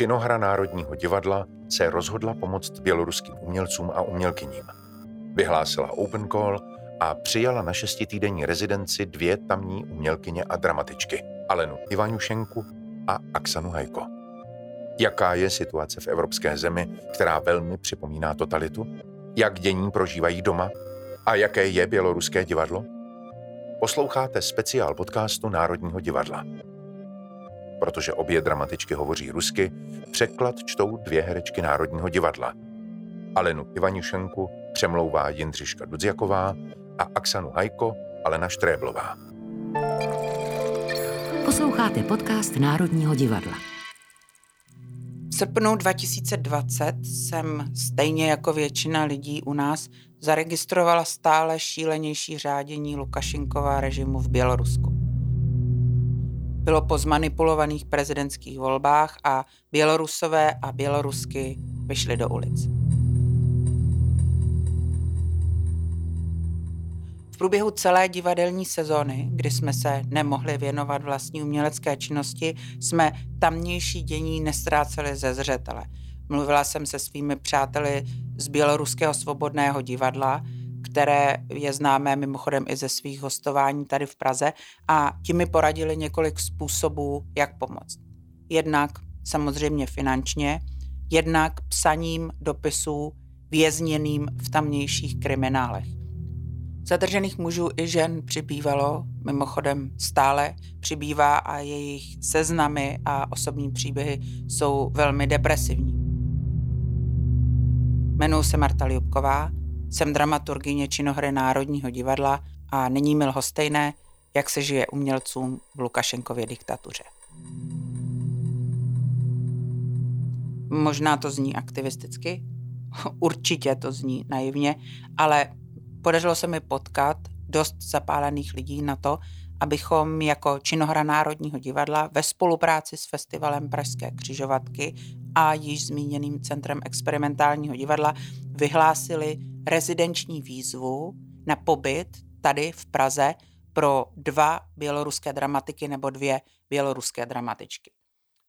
Činohra Národního divadla se rozhodla pomoct běloruským umělcům a umělkyním. Vyhlásila open call a přijala na šestitýdenní rezidenci dvě tamní umělkyně a dramatičky, Alenu Ivanušenku a Aksanu Hajko. Jaká je situace v evropské zemi, která velmi připomíná totalitu? Jak dění prožívají doma? A jaké je běloruské divadlo? Posloucháte speciál podcastu Národního divadla. Protože obě dramatičky hovoří rusky, překlad čtou dvě herečky Národního divadla. Alenu Ivanišenku přemlouvá Jindřiška Dudziaková a Aksanu Hajko Alena Štréblová. Posloucháte podcast Národního divadla. V srpnu 2020 jsem stejně jako většina lidí u nás zaregistrovala stále šílenější řádění Lukašenkova režimu v Bělorusku. Bylo po zmanipulovaných prezidentských volbách a Bělorusové a Bělorusky vyšli do ulic. V průběhu celé divadelní sezóny, kdy jsme se nemohli věnovat vlastní umělecké činnosti, jsme tamnější dění nestráceli ze zřetele. Mluvila jsem se svými přáteli z Běloruského svobodného divadla, které je známé mimochodem i ze svých hostování tady v Praze a ti mi poradili několik způsobů, jak pomoct. Jednak samozřejmě finančně, jednak psaním dopisů vězněným v tamnějších kriminálech. Zadržených mužů i žen přibývalo, mimochodem stále přibývá a jejich seznamy a osobní příběhy jsou velmi depresivní. Jmenuji se Marta Ljubková, jsem dramaturgyně činohry Národního divadla a není mi lhostejné, jak se žije umělcům v Lukašenkově diktatuře. Možná to zní aktivisticky, určitě to zní naivně, ale podařilo se mi potkat dost zapálených lidí na to, abychom jako činohra Národního divadla ve spolupráci s festivalem Pražské křižovatky a již zmíněným Centrem experimentálního divadla vyhlásili rezidenční výzvu na pobyt tady v Praze pro dva běloruské dramatiky nebo dvě běloruské dramatičky.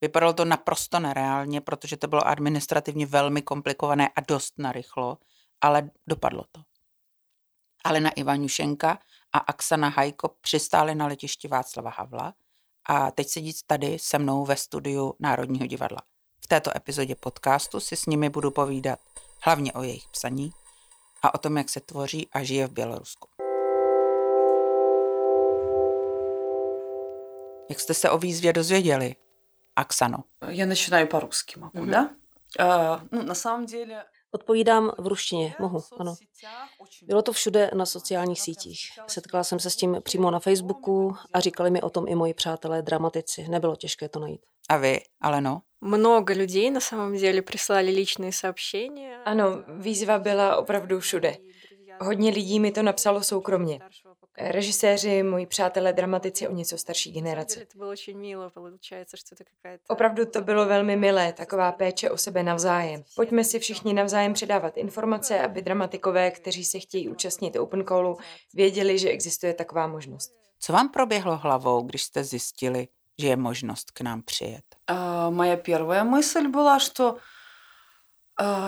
Vypadalo to naprosto nereálně, protože to bylo administrativně velmi komplikované a dost narychlo, ale dopadlo to. Alena Ivanušenka a Aksana Hajko přistáli na letišti Václava Havla a teď sedí tady se mnou ve studiu Národního divadla. V této epizodě podcastu si s nimi budu povídat hlavně o jejich psaní a o tom, jak se tvoří a žije v Bělorusku. Jak jste se o výzvě dozvěděli, Aksano? Já начинаю по-русски могу, mm-hmm. да? А, ну, на самом деле... Odpovídám v ruštině, mohu, ano. Bylo to všude na sociálních sítích. Setkala jsem se s tím přímo na Facebooku a říkali mi o tom i moji přátelé dramatici. Nebylo těžké to najít. A vy, Aleno? Много людей на самом деле прислали личные сообщения. Ano, výzva byla opravdu všude. Hodně lidí mi to napsalo soukromně. Režiséři, moji přátelé, dramatici o něco starší generace. Opravdu to bylo velmi milé, taková péče o sebe navzájem. Pojďme si všichni navzájem předávat informace, aby dramatikové, kteří se chtějí účastnit open callu, věděli, že existuje taková možnost. Co vám proběhlo hlavou, když jste zjistili, že je možnost k nám přijet? Uh, moje первая мысль была, что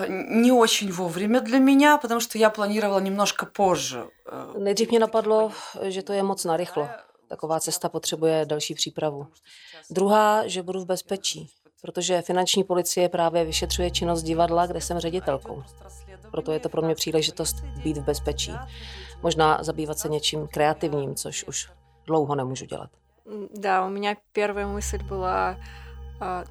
не очень вовремя для меня, потому что я планировала немножко позже. Nejdřív mě napadlo, že to je moc narychlo. Taková cesta potřebuje další přípravu. Druhá, že budu v bezpečí, protože finanční policie právě vyšetřuje činnost divadla, kde jsem ředitelkou. Proto je to pro mě příležitost být v bezpečí. Možná zabývat se něčím kreativním, což už dlouho nemůžu dělat. Да, у меня первая мысль была,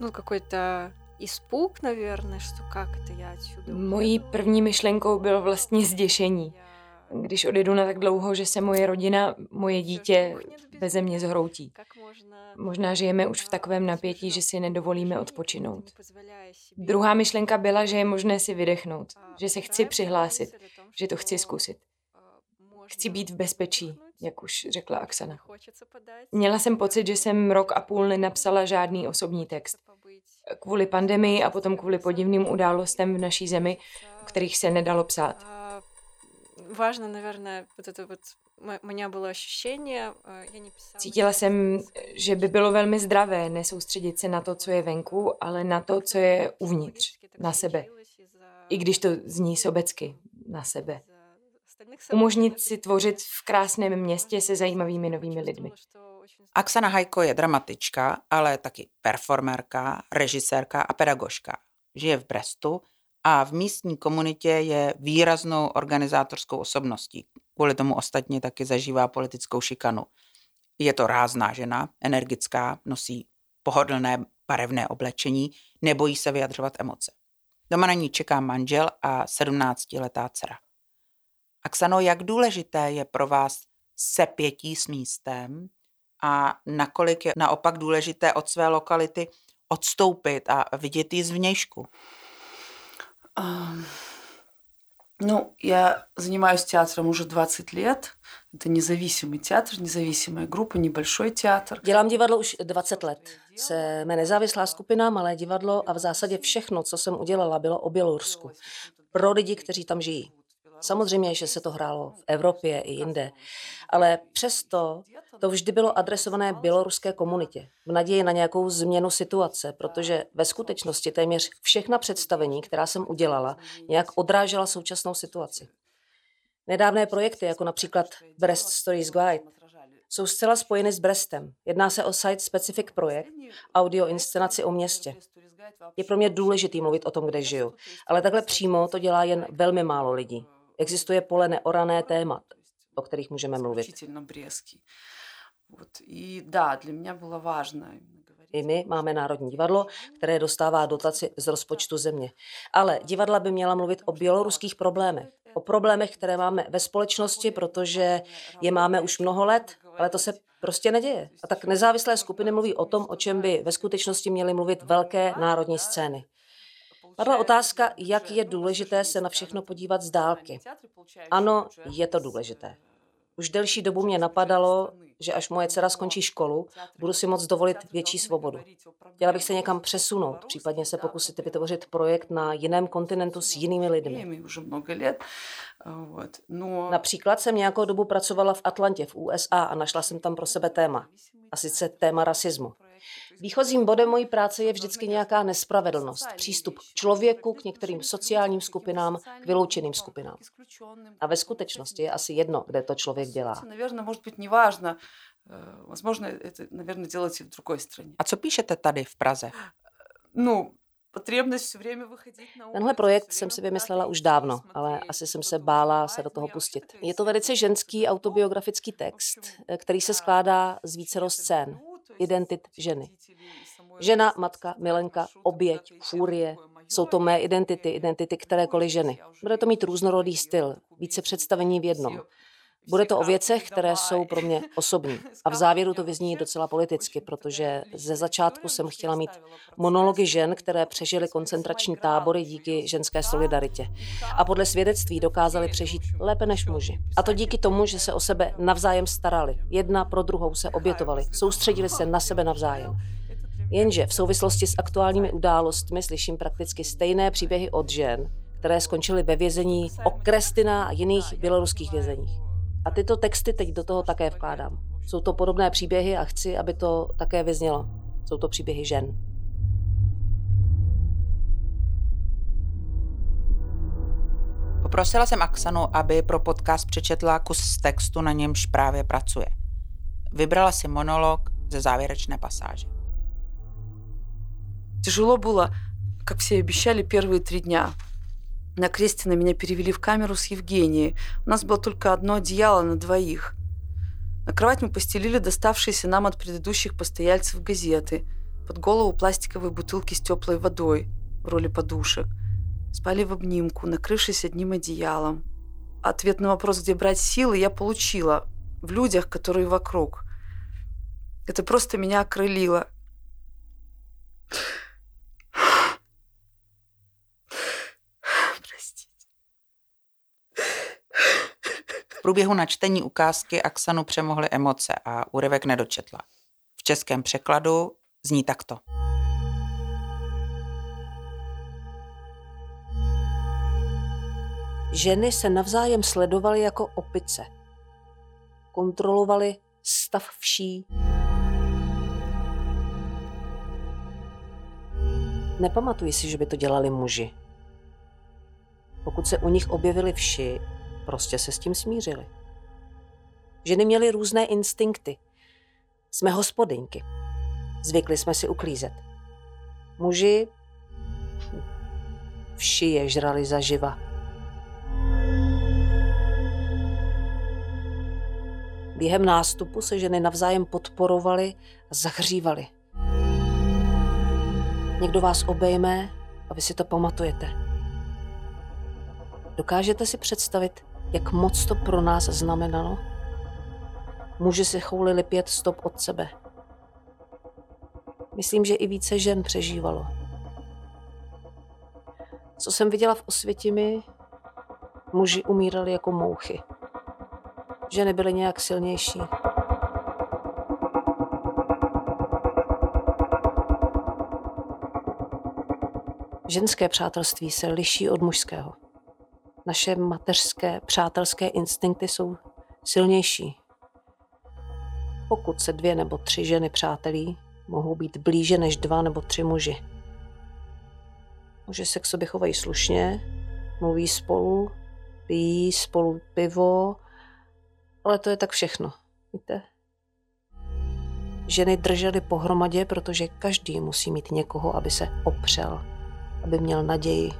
ну, какой-то испуг, наверное, что как это я отсюда... Mojí první myšlenkou bylo vlastně zděšení. Když odjedu na tak dlouho, že se moje rodina, moje dítě beze mě zhroutí. Možná žijeme už v takovém napětí, že si nedovolíme odpočinout. Druhá myšlenka byla, že je možné si vydechnout, že se chci přihlásit, že to chci zkusit. Chci být v bezpečí, jak už řekla Aksana. Měla jsem pocit, že jsem rok a půl nenapsala žádný osobní text. Kvůli pandemii a potom kvůli podivným událostem v naší zemi, o kterých se nedalo psát. важно, наверное, вот это вот у меня bylo ощущение, я не писала... Cítila jsem, že by bylo velmi zdravé nesoustředit se na to, co je venku, ale na to, co je uvnitř, na sebe. I když to zní sobecky, na sebe. Umožnit si tvořit v krásném městě se zajímavými novými lidmi. Aksana Hajko je dramatička, ale taky performerka, režisérka a pedagožka. Žije v Brestu a v místní komunitě je výraznou organizátorskou osobností. Kvůli tomu ostatně taky zažívá politickou šikanu. Je to rázná žena, energická, nosí pohodlné barevné oblečení, nebojí se vyjadřovat emoce. Doma na ní čeká manžel a 17-letá dcera. Aksano, jak důležité je pro vás sepětí s místem a nakolik je naopak důležité od své lokality odstoupit a vidět ji zvnějšku? Um, ну, я занимаюсь театром уже 20 лет. Это независимый театр, независимая группа, небольшой театр. Dělám divadlo už 20 let. Jsme nezávislá skupina, malé divadlo a v zásadě všechno, co jsem udělala, bylo o Bělorusku. Pro lidi, kteří tam žijí. Samozřejmě, že se to hrálo v Evropě i jinde, ale přesto to vždy bylo adresované běloruské komunitě v naději na nějakou změnu situace, protože ve skutečnosti téměř všechna představení, která jsem udělala, nějak odrážela současnou situaci. Nedávné projekty, jako například Brest Stories Guide, jsou zcela spojeny s Brestem. Jedná se o site-specific projekt, audio inscenaci o městě. Je pro mě důležitý mluvit o tom, kde žiju, ale takhle přímo to dělá jen velmi málo lidí. Existuje pole neorané témat, o kterých můžeme mluvit. I my máme Národní divadlo, které dostává dotaci z rozpočtu země. Ale divadla by měla mluvit o běloruských problémech. O problémech, které máme ve společnosti, protože je máme už mnoho let, ale to se prostě neděje. A tak nezávislé skupiny mluví o tom, o čem by ve skutečnosti měly mluvit velké národní scény. Padla otázka, jak je důležité se na všechno podívat z dálky. Ano, je to důležité. Už delší dobu mě napadalo, že až moje dcera skončí školu, budu si moct dovolit větší svobodu. Chtěla bych se někam přesunout, případně se pokusit vytvořit projekt na jiném kontinentu s jinými lidmi. Například jsem nějakou dobu pracovala v Atlantě v USA a našla jsem tam pro sebe téma, a sice téma rasismu. Výchozím bodem mojí práce je vždycky nějaká nespravedlnost, přístup k člověku, k některým sociálním skupinám, k vyloučeným skupinám. A ve skutečnosti je asi jedno, kde to člověk dělá. A co píšete tady v Praze? No, Tenhle projekt jsem si vymyslela už dávno, ale asi jsem se bála se do toho pustit. Je to velice ženský autobiografický text, který se skládá z více scén identit ženy. Žena, matka, milenka, oběť, fúrie, jsou to mé identity, identity kterékoliv ženy. Bude to mít různorodý styl, více představení v jednom. Bude to o věcech, které jsou pro mě osobní. A v závěru to vyzní docela politicky, protože ze začátku jsem chtěla mít monology žen, které přežily koncentrační tábory díky ženské solidaritě. A podle svědectví dokázali přežít lépe než muži. A to díky tomu, že se o sebe navzájem starali. Jedna pro druhou se obětovali. Soustředili se na sebe navzájem. Jenže v souvislosti s aktuálními událostmi slyším prakticky stejné příběhy od žen, které skončily ve vězení Okrestina a jiných běloruských vězeních. A tyto texty teď do toho také vkládám. Jsou to podobné příběhy a chci, aby to také vyznělo. Jsou to příběhy žen. Poprosila jsem Aksanu, aby pro podcast přečetla kus z textu, na němž právě pracuje. Vybrala si monolog ze závěrečné pasáže. Тяжело было, как все обещали, первые три дня. На Крестина меня перевели в камеру с Евгенией. У нас было только одно одеяло на двоих. На кровать мы постелили доставшиеся нам от предыдущих постояльцев газеты. Под голову пластиковые бутылки с теплой водой в роли подушек. Спали в обнимку, накрывшись одним одеялом. Ответ на вопрос, где брать силы, я получила. В людях, которые вокруг. Это просто меня окрылило. Průběhu načtení ukázky Aksanu přemohly emoce a úryvek nedočetla. V českém překladu zní takto. Ženy se navzájem sledovaly jako opice. Kontrolovaly stav vší. Nepamatuji si, že by to dělali muži. Pokud se u nich objevily vši, prostě se s tím smířili. Ženy měly různé instinkty. Jsme hospodyňky. Zvykli jsme si uklízet. Muži vši je žrali zaživa. Během nástupu se ženy navzájem podporovaly a zahřívaly. Někdo vás obejme a vy si to pamatujete. Dokážete si představit, jak moc to pro nás znamenalo? Muži si choulili pět stop od sebe. Myslím, že i více žen přežívalo. Co jsem viděla v Osvětimi, muži umírali jako mouchy. Ženy byly nějak silnější. Ženské přátelství se liší od mužského. Naše mateřské přátelské instinkty jsou silnější. Pokud se dvě nebo tři ženy přátelí, mohou být blíže než dva nebo tři muži. Muži se k sobě chovají slušně, mluví spolu, pijí spolu pivo, ale to je tak všechno, víte? Ženy držely pohromadě, protože každý musí mít někoho, aby se opřel, aby měl naději.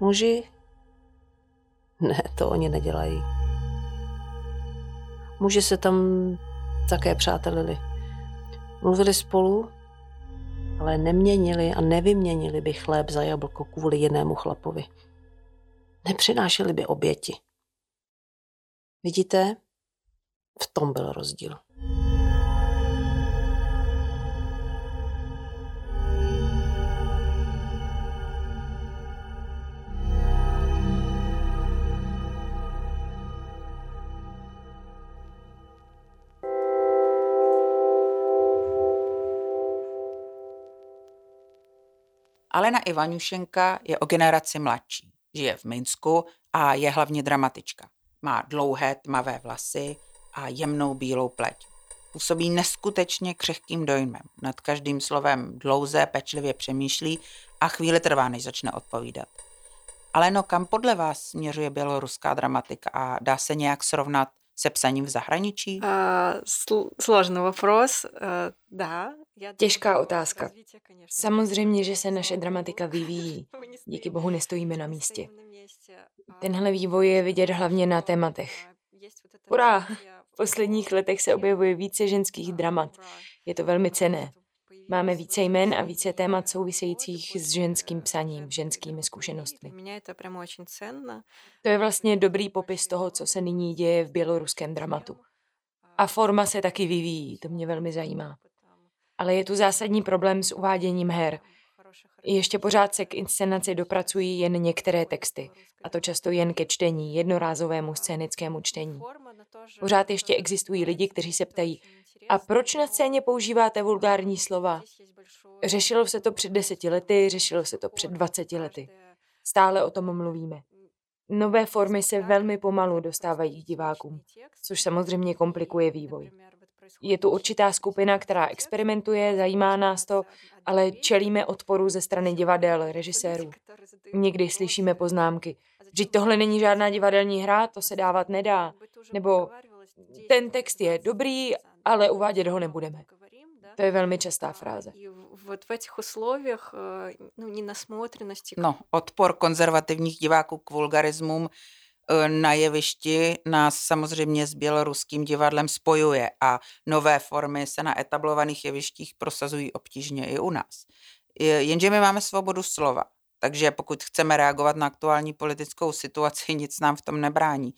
Muži? Ne, to oni nedělají. Muži se tam také přátelili. Mluvili spolu, ale neměnili a nevyměnili by chléb za jablko kvůli jinému chlapovi. Nepřinášeli by oběti. Vidíte? V tom byl rozdíl. Alena Ivanušenka je o generaci mladší. Žije v Minsku a je hlavně dramatička. Má dlouhé tmavé vlasy a jemnou bílou pleť. Působí neskutečně křehkým dojmem. Nad každým slovem dlouze, pečlivě přemýšlí a chvíli trvá, než začne odpovídat. Ale no, kam podle vás směřuje běloruská dramatika a dá se nějak srovnat se psaním v zahraničí? Uh, sложный вопрос, uh, да. Těžká otázka. Samozřejmě, že se naše dramatika vyvíjí. Díky bohu nestojíme na místě. Tenhle vývoj je vidět hlavně na tématech. Ura! V posledních letech se objevuje více ženských dramat. Je to velmi cené. Máme více jmen a více témat souvisejících s ženským psaním, ženskými zkušenostmi. To je vlastně dobrý popis toho, co se nyní děje v běloruském dramatu. A forma se taky vyvíjí, to mě velmi zajímá. Ale je tu zásadní problém s uváděním her. Ještě pořád se k inscenaci dopracují jen některé texty, a to často jen ke čtení, jednorázovému scénickému čtení. Pořád ještě existují lidi, kteří se ptají, a proč na scéně používáte vulgární slova? Řešilo se to před deseti lety, řešilo se to před dvaceti lety. Stále o tom mluvíme. Nové formy se velmi pomalu dostávají k divákům, což samozřejmě komplikuje vývoj. Je tu určitá skupina, která experimentuje, zajímá nás to, ale čelíme odporu ze strany divadel, režisérů. Někdy slyšíme poznámky. Vždyť tohle není žádná divadelní hra, to se dávat nedá. Nebo ten text je dobrý, ale uvádět ho nebudeme. To je velmi častá fráze. No, odpor konzervativních diváků k vulgarismům na jevišti nás samozřejmě s běloruským divadlem spojuje a nové formy se na etablovaných jevištích prosazují obtížně i u nás. Jenže my máme svobodu slova, takže pokud chceme reagovat na aktuální politickou situaci, nic nám v tom nebrání.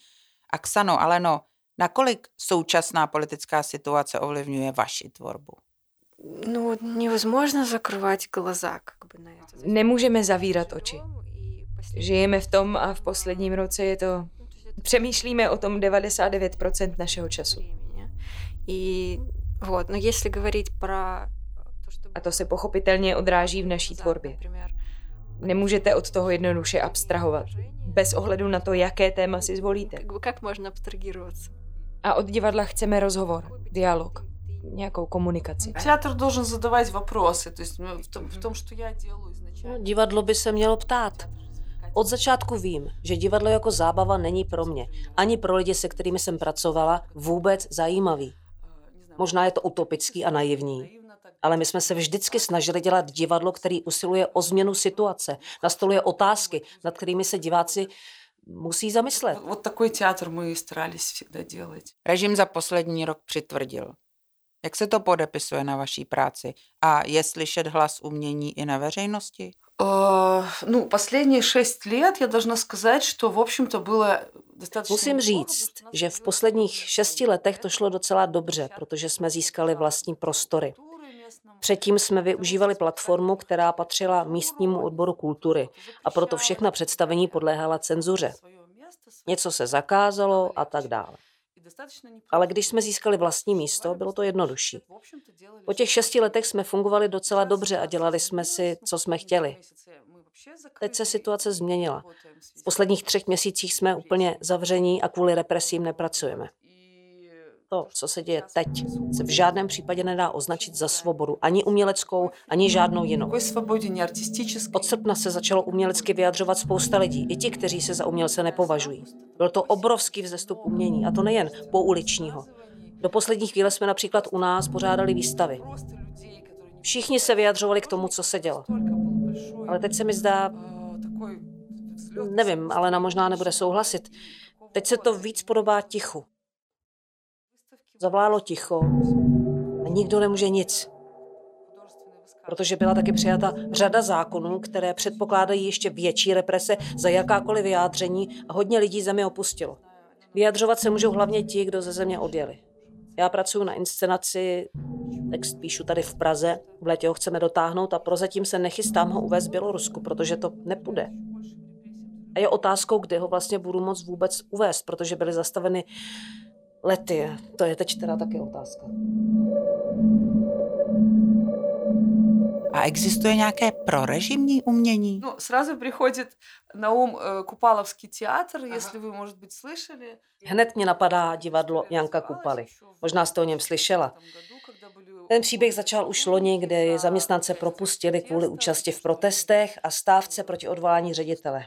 Aksano, Aleno, nakolik současná politická situace ovlivňuje vaši tvorbu? No, невозможно закрывать глаза как бы на это. Nemůžeme zavírat oči. Žijeme v tom a v posledním roce je to... Přemýšlíme o tom 99% našeho času. И вот, но если говорить про A to se pochopitelně odráží v naší tvorbě. Nemůžete od toho jednoduše abstrahovat, bez ohledu na to, jaké téma si zvolíte. Jak možná abstrahovat? A od divadla chceme rozhovor, dialog, nějakou komunikaci. Театр должен задавать вопросы, то есть в том, v tom, что я делаю No, divadlo by se mělo ptát. Od začátku vím, že divadlo jako zábava není pro mě, ani pro lidi, se kterými jsem pracovala, vůbec zajímavý. Možná je to utopický a naivní, ale my jsme se vždycky snažili dělat divadlo, který usiluje o změnu situace, nastoluje otázky, nad kterými se diváci musí zamyslet. Вот такой театр мы старались всегда делать. Režim za poslední rok přitvrdil. Jak se to podepisuje na vaší práci? A je slyšet hlas umění i na veřejnosti? Э, Ну, последние шесть лет я должна сказать, что, в общем-то, было достаточно... Musím неплохо, říct, потому что у нас že v были posledních такие šesti letech to šlo docela dobře, protože jsme získali vlastní prostory. Předtím jsme využívali platformu, která patřila místnímu odboru kultury a proto všechna představení podléhala cenzuře. Něco se zakázalo a tak dále. Ale když jsme získali vlastní místo, bylo to jednodušší. Po těch šesti letech jsme fungovali docela dobře a dělali jsme si, co jsme chtěli. Teď se situace změnila. V posledních třech měsících jsme úplně zavření a kvůli represím nepracujeme. To, co se děje teď, se v žádném případě nedá označit za svobodu, ani uměleckou, ani žádnou jinou. Od srpna se začalo umělecky vyjadřovat spousta lidí, i ti, kteří se za umělce nepovažují. Byl to obrovský vzestup umění, a to nejen pouličního. Do poslední chvíle jsme například u nás pořádali výstavy. Všichni se vyjadřovali k tomu, co se dělo. Ale teď se mi zdá, nevím, ale na možná nebude souhlasit. Teď se to víc podobá tichu. Zavlálo ticho a nikdo nemůže nic. Protože byla taky přijata řada zákonů, které předpokládají ještě větší represe za jakákoliv vyjádření a hodně lidí zemi opustilo. Vyjadřovat se můžou hlavně ti, kdo ze země odjeli. Já pracuji na inscenaci, text píšu tady v Praze, v létě ho chceme dotáhnout a prozatím se nechystám ho uvést v Bělorusku, protože to nepůjde. A je otázkou, kdy ho vlastně budu moc vůbec uvést, protože byly zastaveny lety. To je teď teda taky otázka. A existuje nějaké prorežimní umění? Ну, сразу приходит на ум э, Купаловский театр, если вы, может быть, слышали. Hned mě napadá divadlo Janka Kupaly. Možná jste o něm slyšela. Ten příběh začal už loni, kdy zaměstnance propustili kvůli účasti v protestech a stávce proti odvolání ředitele.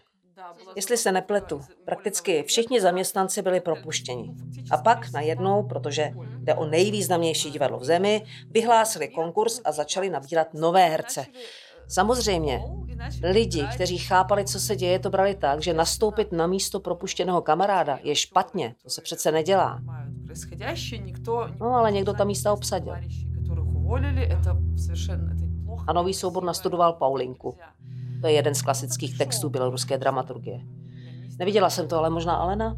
Jestli se nepletu, prakticky všichni zaměstnanci byli propuštěni. A pak najednou, protože jde o nejvýznamnější divadlo v zemi, vyhlásili konkurs a začali nabírat nové herce. Samozřejmě, lidi, kteří chápali, co se děje, to brali tak, že nastoupit na místo propuštěného kamaráda je špatně, to se přece nedělá. No ale někdo ta místa obsadil. No. A nový soubor nastudoval Paulinku. To je jeden z klasických textů běloruské dramaturgie. Neviděla jsem to, ale možná Alena?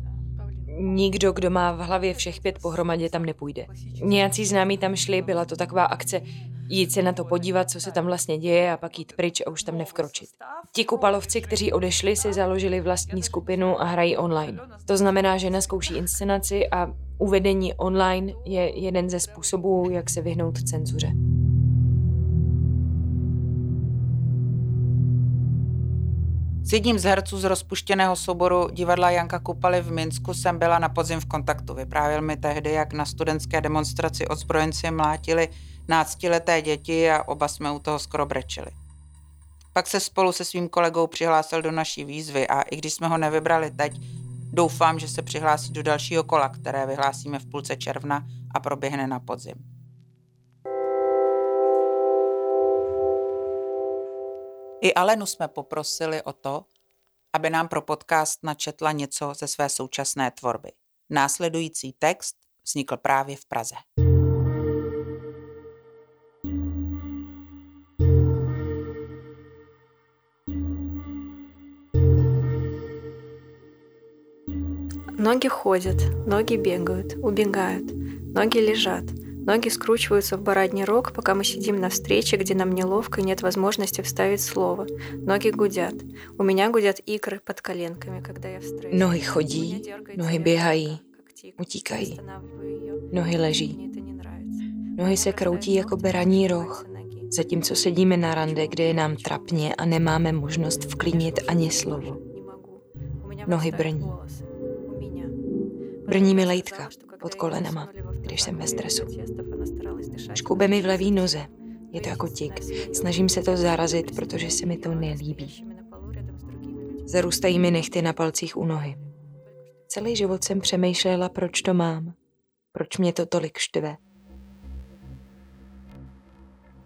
Nikdo, kdo má v hlavě všech pět pohromadě, tam nepůjde. Nějací známí tam šli, byla to taková akce jít se na to podívat, co se tam vlastně děje a pak jít pryč a už tam nevkročit. Ti kupalovci, kteří odešli, si založili vlastní skupinu a hrají online. To znamená, že naskouší inscenaci a uvedení online je jeden ze způsobů, jak se vyhnout cenzuře. S jedním z herců z rozpuštěného souboru divadla Janka Kupaly v Minsku jsem byla na podzim v kontaktu. Vyprávěl mi tehdy, jak na studentské demonstraci odzbrojenci mlátili náctileté děti a oba jsme u toho skoro brečeli. Pak se spolu se svým kolegou přihlásil do naší výzvy a i když jsme ho nevybrali teď, doufám, že se přihlásí do dalšího kola, které vyhlásíme v půlce června a proběhne na podzim. I Alenu jsme poprosili o to, aby nám pro podcast načetla něco ze své současné tvorby. Následující text vznikl právě v Praze. Ноги ходят, ноги бегают, убегают, ноги лежат, ноги скручиваются в барадний рог, пока мы сидим на встрече, где нам неловко и нет возможности вставить слово. Ноги гудят. У меня гудят икры под коленками, когда я в стрессе. Nohy У chodí, меня дергается nohy leží. Nohy se kroutí jako beraní roh. Zatímco sedíme na rande, kde je nám trapně a nemáme možnost vklínit ani slovo. Nohy brní. Brní mi lejtka pod kolenama, když jsem ve stresu. Škube mi v levý noze. Je to jako tik. Snažím se to zarazit, protože se mi to nelíbí. Zarůstají mi nechty na palcích u nohy. Celý život jsem přemýšlela, proč to mám. Proč mě to tolik štve.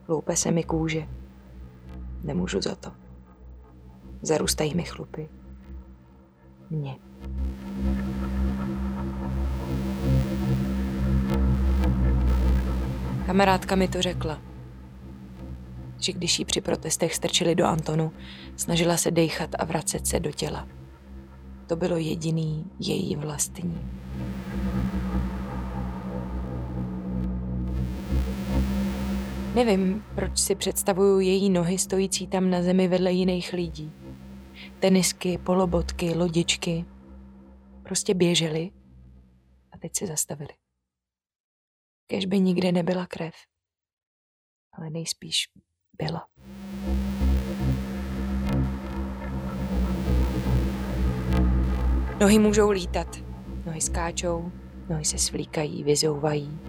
Loupe se mi kůže. Nemůžu za to. Zarůstají mi chlupy. Mně. Kamarádka mi to řekla, že když ji při protestech strčili do Antonu, snažila se dejchat a vracet se do těla. To bylo jediný její vlastní. Nevím, proč si představuju její nohy stojící tam na zemi vedle jiných lidí. Tenisky, polobotky, lodičky. Prostě běžely a teď se zastavili. Kež by nikde nebyla krev. Ale nejspíš byla. Nohy můžou lítat, nohy skáčou, nohy se svlíkají, vyzouvají.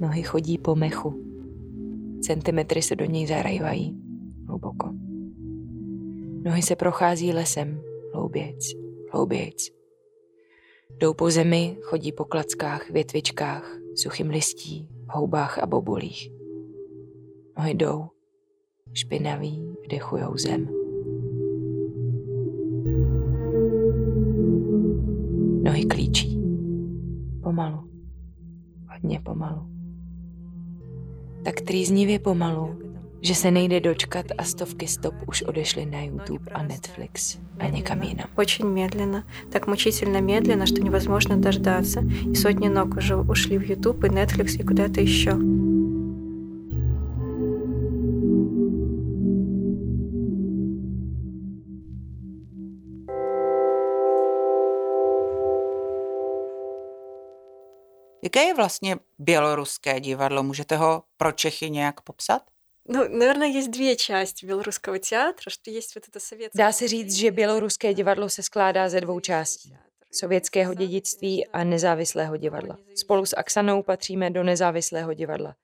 Nohy chodí po mechu. Centimetry se do něj zarajvají hluboko. Nohy se prochází lesem, hlouběc, hlouběc. Jdou po zemi, chodí po klackách, větvičkách, suchým listí, houbách a bobulích. Nohy jdou, špinaví, vdechujou zem. Nohy klíčí. Pomalu. Hodně pomalu. Tak trýznivě pomalu, že se nejde dočkat a stovky stop už odešly na YouTube a Netflix а někam jinam. Очень медленно, так мучительно медленно, что невозможно дождаться. И сотни ног уже ушли в YouTube и Netflix и куда-то еще. Jaké je vlastně běloruské divadlo? Můžete ho pro Čechy nějak popsat? Ну, наверное, есть две части белорусского театра, что есть вот это советské... Dá se říct, že běloruské divadlo se skládá ze dvou částí. Sovětského dědictví a nezávislého divadla. Spolu s Aksanou patříme do nezávislého divadla.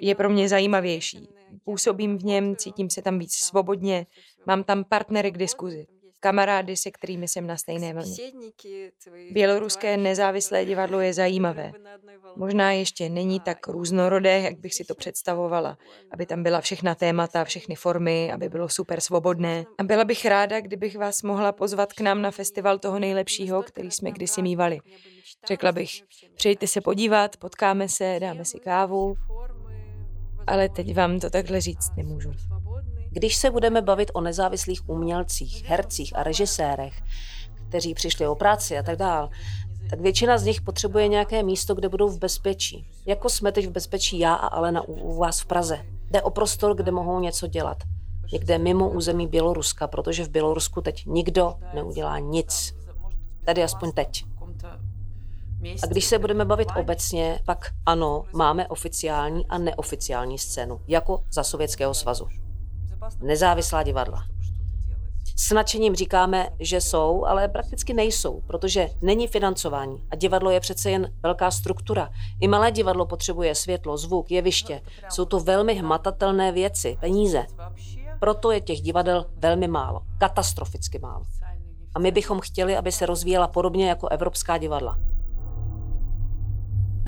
Je pro mě zajímavější. Působím v něm, cítím se tam víc svobodně, mám tam partnery k diskuzi kamarády, se kterými jsem na stejné vlně. Běloruské nezávislé divadlo je zajímavé. Možná ještě není tak různorodé, jak bych si to představovala, aby tam byla všechna témata, všechny formy, aby bylo super svobodné. A byla bych ráda, kdybych vás mohla pozvat k nám na festival toho nejlepšího, který jsme kdysi mývali. Řekla bych, přijďte se podívat, potkáme se, dáme si kávu, ale teď vám to takhle říct nemůžu. Když se budeme bavit o nezávislých umělcích, hercích a režisérech, kteří přišli o práci a tak dál, tak většina z nich potřebuje nějaké místo, kde budou v bezpečí. Jako jsme teď v bezpečí já a Alena u, u vás v Praze. Jde o prostor, kde mohou něco dělat. Někde mimo území Běloruska, protože v Bělorusku teď nikdo neudělá nic. Tady aspoň teď. A když se budeme bavit obecně, pak ano, máme oficiální a neoficiální scénu, jako za Sovětského svazu nezávislá divadla. S nadšením říkáme, že jsou, ale prakticky nejsou, protože není financování a divadlo je přece jen velká struktura. I malé divadlo potřebuje světlo, zvuk, jeviště. Jsou to velmi hmatatelné věci, peníze. Proto je těch divadel velmi málo, katastroficky málo. A my bychom chtěli, aby se rozvíjela podobně jako evropská divadla.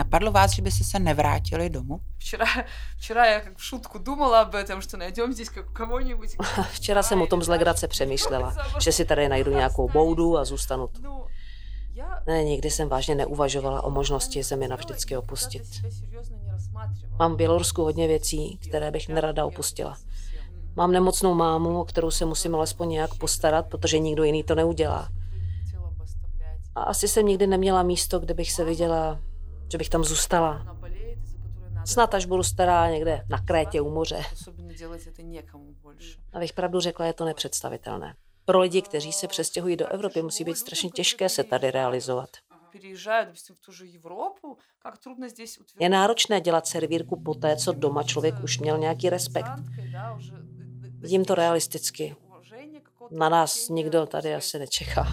Napadlo vás, že byste se nevrátili domů? Včera, včera já v šutku думала об этом, что найдем здесь кого-нибудь. Včera jsem o tom z legrace přemýšlela, že si tady najdu nějakou boudu a zůstanu. Ne, nikdy jsem vážně neuvažovala o možnosti zemi navždycky opustit. Mám v Bělorusku hodně věcí, které bych nerada opustila. Mám nemocnou mámu, o kterou se musím alespoň nějak postarat, protože nikdo jiný to neudělá. A asi jsem nikdy neměla místo, kde bych se viděla že bych tam zůstala. Snad až budu stará někde na Krétě u moře. Abych pravdu řekla, je to nepředstavitelné. Pro lidi, kteří se přestěhují do Evropy, musí být strašně těžké se tady realizovat. Je náročné dělat servírku po té, co doma člověk už měl nějaký respekt. Vidím to realisticky. Na nás nikdo tady asi nečeká.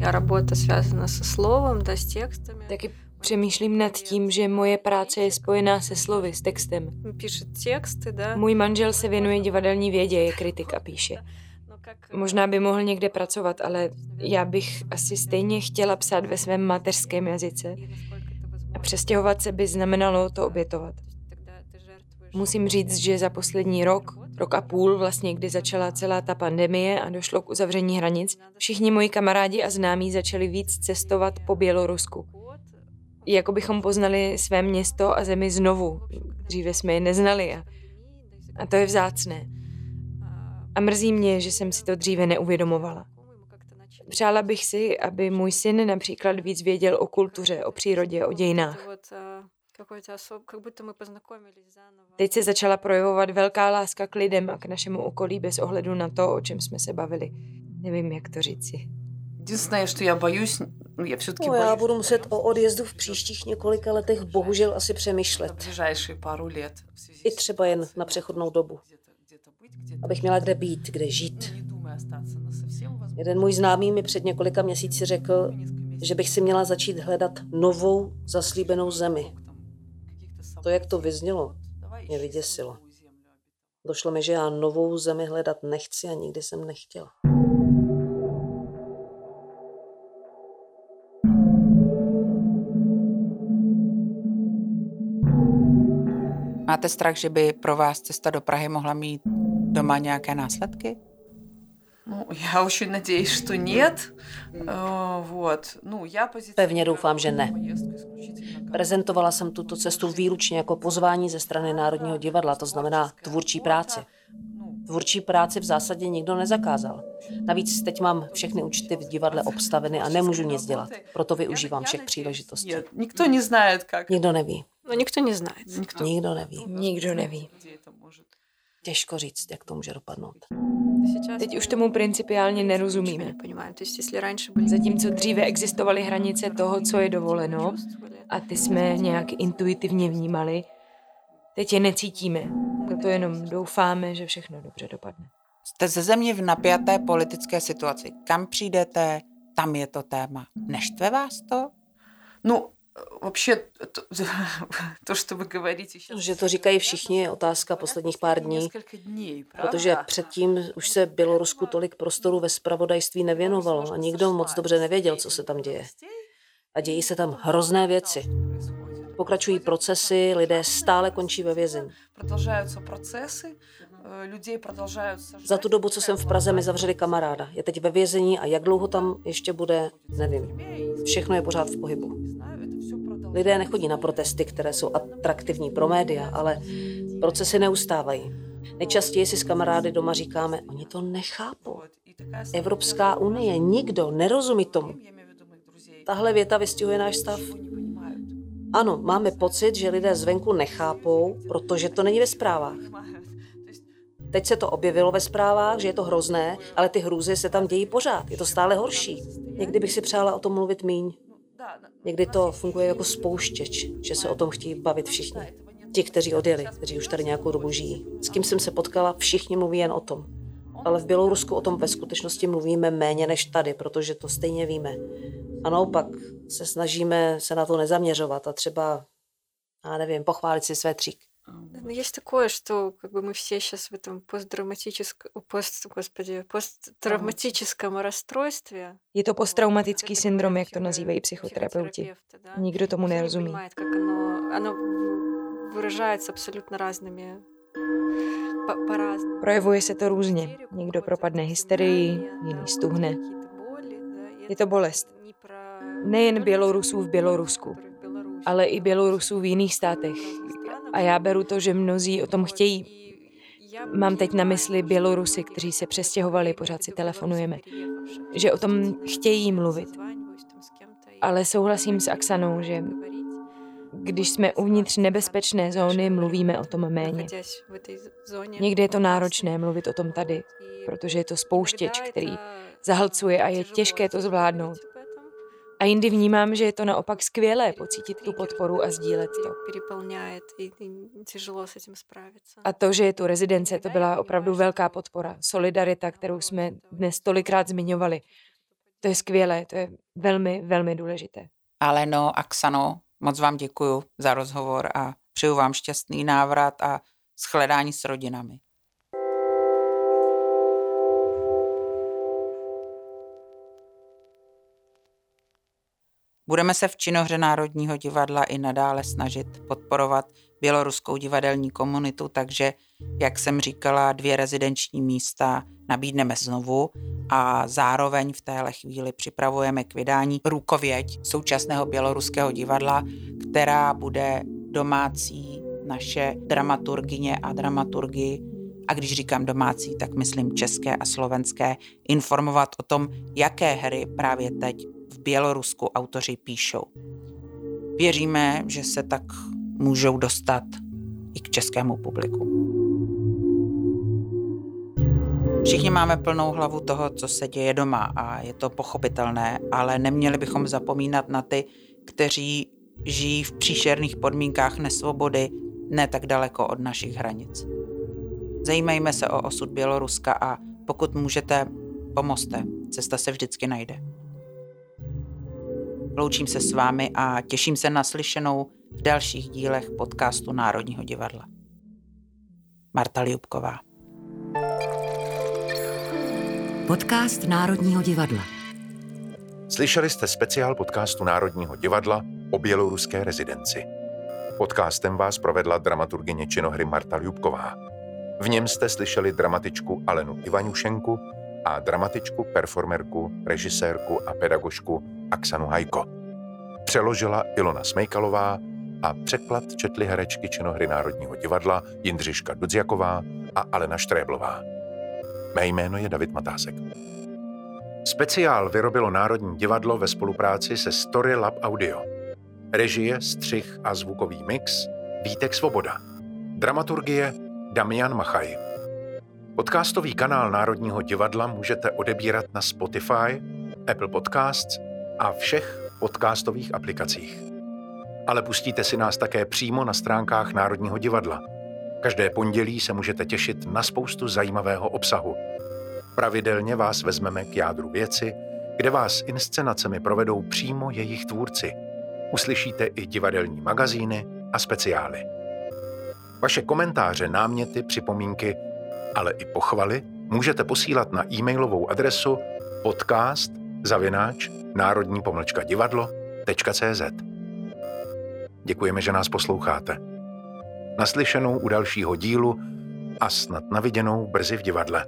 Я работа связана со словом, да, с текстами. Taky přemýšlím nad tím, že moje práce je spojená se slovy, s textem. Píše texty, да. Můj manžel se věnuje divadelní vědě, je kritik a píše. Možná by mohl někde pracovat, ale já bych asi stejně chtěla psát ve svém mateřském jazyce. A přestěhovat se by znamenalo to obětovat. Musím říct, že za poslední rok, rok a půl, vlastně kdy začala celá ta pandemie a došlo k uzavření hranic, všichni moji kamarádi a známí začali víc cestovat po Bělorusku. Jako bychom poznali své město a zemi znovu. Dříve jsme je neznali a, a to je vzácné. A mrzí mě, že jsem si to dříve neuvědomovala. Přála bych si, aby můj syn například víc věděl o kultuře, o přírodě, o dějinách. Teď se začala projevovat velká láska k lidem a k našemu okolí bez ohledu na to, o čem jsme se bavili. Nevím, jak to říci. Единственное, что я боюсь, ну, я все-таки No, já budu muset o odjezdu v příštích několika letech bohužel asi přemýšlet. ближайшие пару лет. в связи I třeba jen na přechodnou dobu. Abych měla kde být, kde žít. Не думай остаться на совсем, возможно, Jeden můj známý mi před několika měsíci řekl, že bych si měla začít hledat novou zaslíbenou zemi. To, jak to vyznělo, mě vyděsilo. Došlo mi, že já novou zemi hledat nechci a nikdy jsem nechtěla. Máte strach, že by pro vás cesta do Prahy mohla mít doma nějaké následky? Ну, я очень надеюсь, что нет. Э, Вот. Ну, я Pevně doufám, že ne. поездку исключительно как Prezentovala jsem tuto cestu výlučně jako pozvání ze strany Národního divadla, to znamená tvůrčí práci. Tvůrčí práci v zásadě nikdo nezakázal. Navíc teď mám všechny účty v divadle obstaveny a nemůžu nic dělat. Proto využívám všech příležitostí. Нет, никто не знает, как. Nikdo neví. Но никто не знает. Никто. Nikdo neví. Nikdo neví. těžko říct, jak to může dopadnout. Teď už tomu principiálně nerozumíme. Zatímco dříve existovaly hranice toho, co je dovoleno, a ty jsme nějak intuitivně vnímali, teď je necítíme. Proto jenom doufáme, že všechno dobře dopadne. Jste ze země v napjaté politické situaci. Kam přijdete, tam je to téma. Neštve vás to? No, вообще, то, то, что вы говорите сейчас... Že to říkají všichni, je otázka posledních pár dní, Несколько дней, правда? protože předtím už se Bělorusku tolik prostoru ve spravodajství nevěnovalo a nikdo moc dobře nevěděl, co se tam děje. A dějí se tam hrozné věci. Pokračují procesy, lidé stále končí ve vězení. Продолжаются процессы, э, людей продолжают сажать. Za tu dobu, co jsem v Praze, mi zavřeli kamaráda. Je teď ve vězení a jak dlouho tam ještě bude, nevím. Všechno je pořád v pohybu. Lidé nechodí na protesty, které jsou atraktivní pro média, ale procesy neustávají. Nejčastěji si s kamarády doma říkáme, oni to nechápou. Evropská unie, nikdo nerozumí tomu. Tahle věta vystihuje náš stav. Ano, máme pocit, že lidé zvenku nechápou, protože to není ve zprávách. Teď se to objevilo ve zprávách, že je to hrozné, ale ty hrůzy se tam dějí pořád. Je to stále horší. Někdy bych si přála o tom mluvit míň. Někdy to funguje jako spouštěč, že se o tom chtějí bavit všichni. Ti, kteří odjeli, kteří už tady nějakou dobu žijí. S kým jsem se potkala, všichni mluví jen o tom. Ale v Bělorusku o tom ve skutečnosti mluvíme méně než tady, protože to stejně víme. A naopak se snažíme se na to nezaměřovat a třeba, já nevím, pochválit si své třík. Ну, есть такое, что как бы мы все сейчас в этом постдраматическом, пост, господи, посттравматическом расстройстве. Je to posttraumatický syndrom, jak to называjí psychoterapeuti. Психотерапевты, да. Nikdo tomu Никто не nerozumí. понимает, как оно, оно в- выражается абсолютно разными, по- по-разному. Projevuje se to různě. Někdo propadne hysterii, jiný stuhne. Je to bolest. Nejen Bělorusů v Bělorusku, ale i Bělorusů v jiných státech. a já beru to, že mnozí o tom chtějí. Mám teď na mysli Bělorusy, kteří se přestěhovali, pořád si telefonujeme. Že o tom chtějí mluvit. Ale souhlasím s Aksanou, že když jsme uvnitř nebezpečné zóny, mluvíme o tom méně. Někdy je to náročné mluvit o tom tady, protože je to spouštěč, který zahlcuje a je těžké to zvládnout. A jindy vnímám, že je to naopak skvělé pocítit tu podporu a sdílet to. A to, že je tu rezidence, to byla opravdu velká podpora. Solidarita, kterou jsme dnes tolikrát zmiňovali. To je skvělé, to je velmi, velmi důležité. Aleno, Aksano, moc vám děkuju za rozhovor a přeju vám šťastný návrat a shledání s rodinami. Budeme se v činohře Národního divadla i nadále snažit podporovat běloruskou divadelní komunitu, takže, jak jsem říkala, dvě rezidenční místa nabídneme znovu a zároveň v téhle chvíli připravujeme k vydání Rukověď současného běloruského divadla, která bude domácí naše dramaturgině a dramaturgy. A když říkám domácí, tak myslím české a slovenské, informovat o tom, jaké hry právě teď Bělorusku autoři píšou. Věříme, že se tak můžou dostat i k českému publiku. Všichni máme plnou hlavu toho, co se děje doma a je to pochopitelné, ale neměli bychom zapomínat na ty, kteří žijí v příšerných podmínkách nesvobody ne tak daleko od našich hranic. Zajímejme se o osud Běloruska a pokud můžete, pomozte. Cesta se vždycky najde. Loučím se s vámi a těším se na slyšenou v dalších dílech podcastu Národního divadla. Marta Liubková. Podcast Národního divadla. Slyšeli jste speciál podcastu Národního divadla o běloruské rezidenci. Podcastem vás provedla dramaturgině činohry Marta Ljubková. V něm jste slyšeli dramatičku Alenu Ivaňušenku a dramatičku, performerku, režisérku a pedagožku Aksanu Hajko. Přeložila Ilona Smejkalová a překlad četli herečky činohry Národního divadla Jindřiška Dudziaková a Alena Štréblová. Mé jméno je David Matásek. Speciál vyrobilo Národní divadlo ve spolupráci se Story Lab Audio. Režie, střih a zvukový mix Vítek Svoboda. Dramaturgie Damian Machaj. Podcastový kanál Národního divadla můžete odebírat na Spotify, Apple Podcasts a všech podcastových aplikacích. Ale pustíte si nás také přímo na stránkách Národního divadla. Každé pondělí se můžete těšit na spoustu zajímavého obsahu. Pravidelně vás vezmeme k jádru věci, kde vás inscenacemi provedou přímo jejich tvůrci. Uslyšíte i divadelní magazíny a speciály. Vaše komentáře, náměty, připomínky, ale i pochvaly můžete posílat na e-mailovou adresu podcast zavináč národní pomlčka divadlo.cz. Děkujeme, že nás posloucháte. Naslyšenou u dalšího dílu a snad naviděnou brzy v divadle.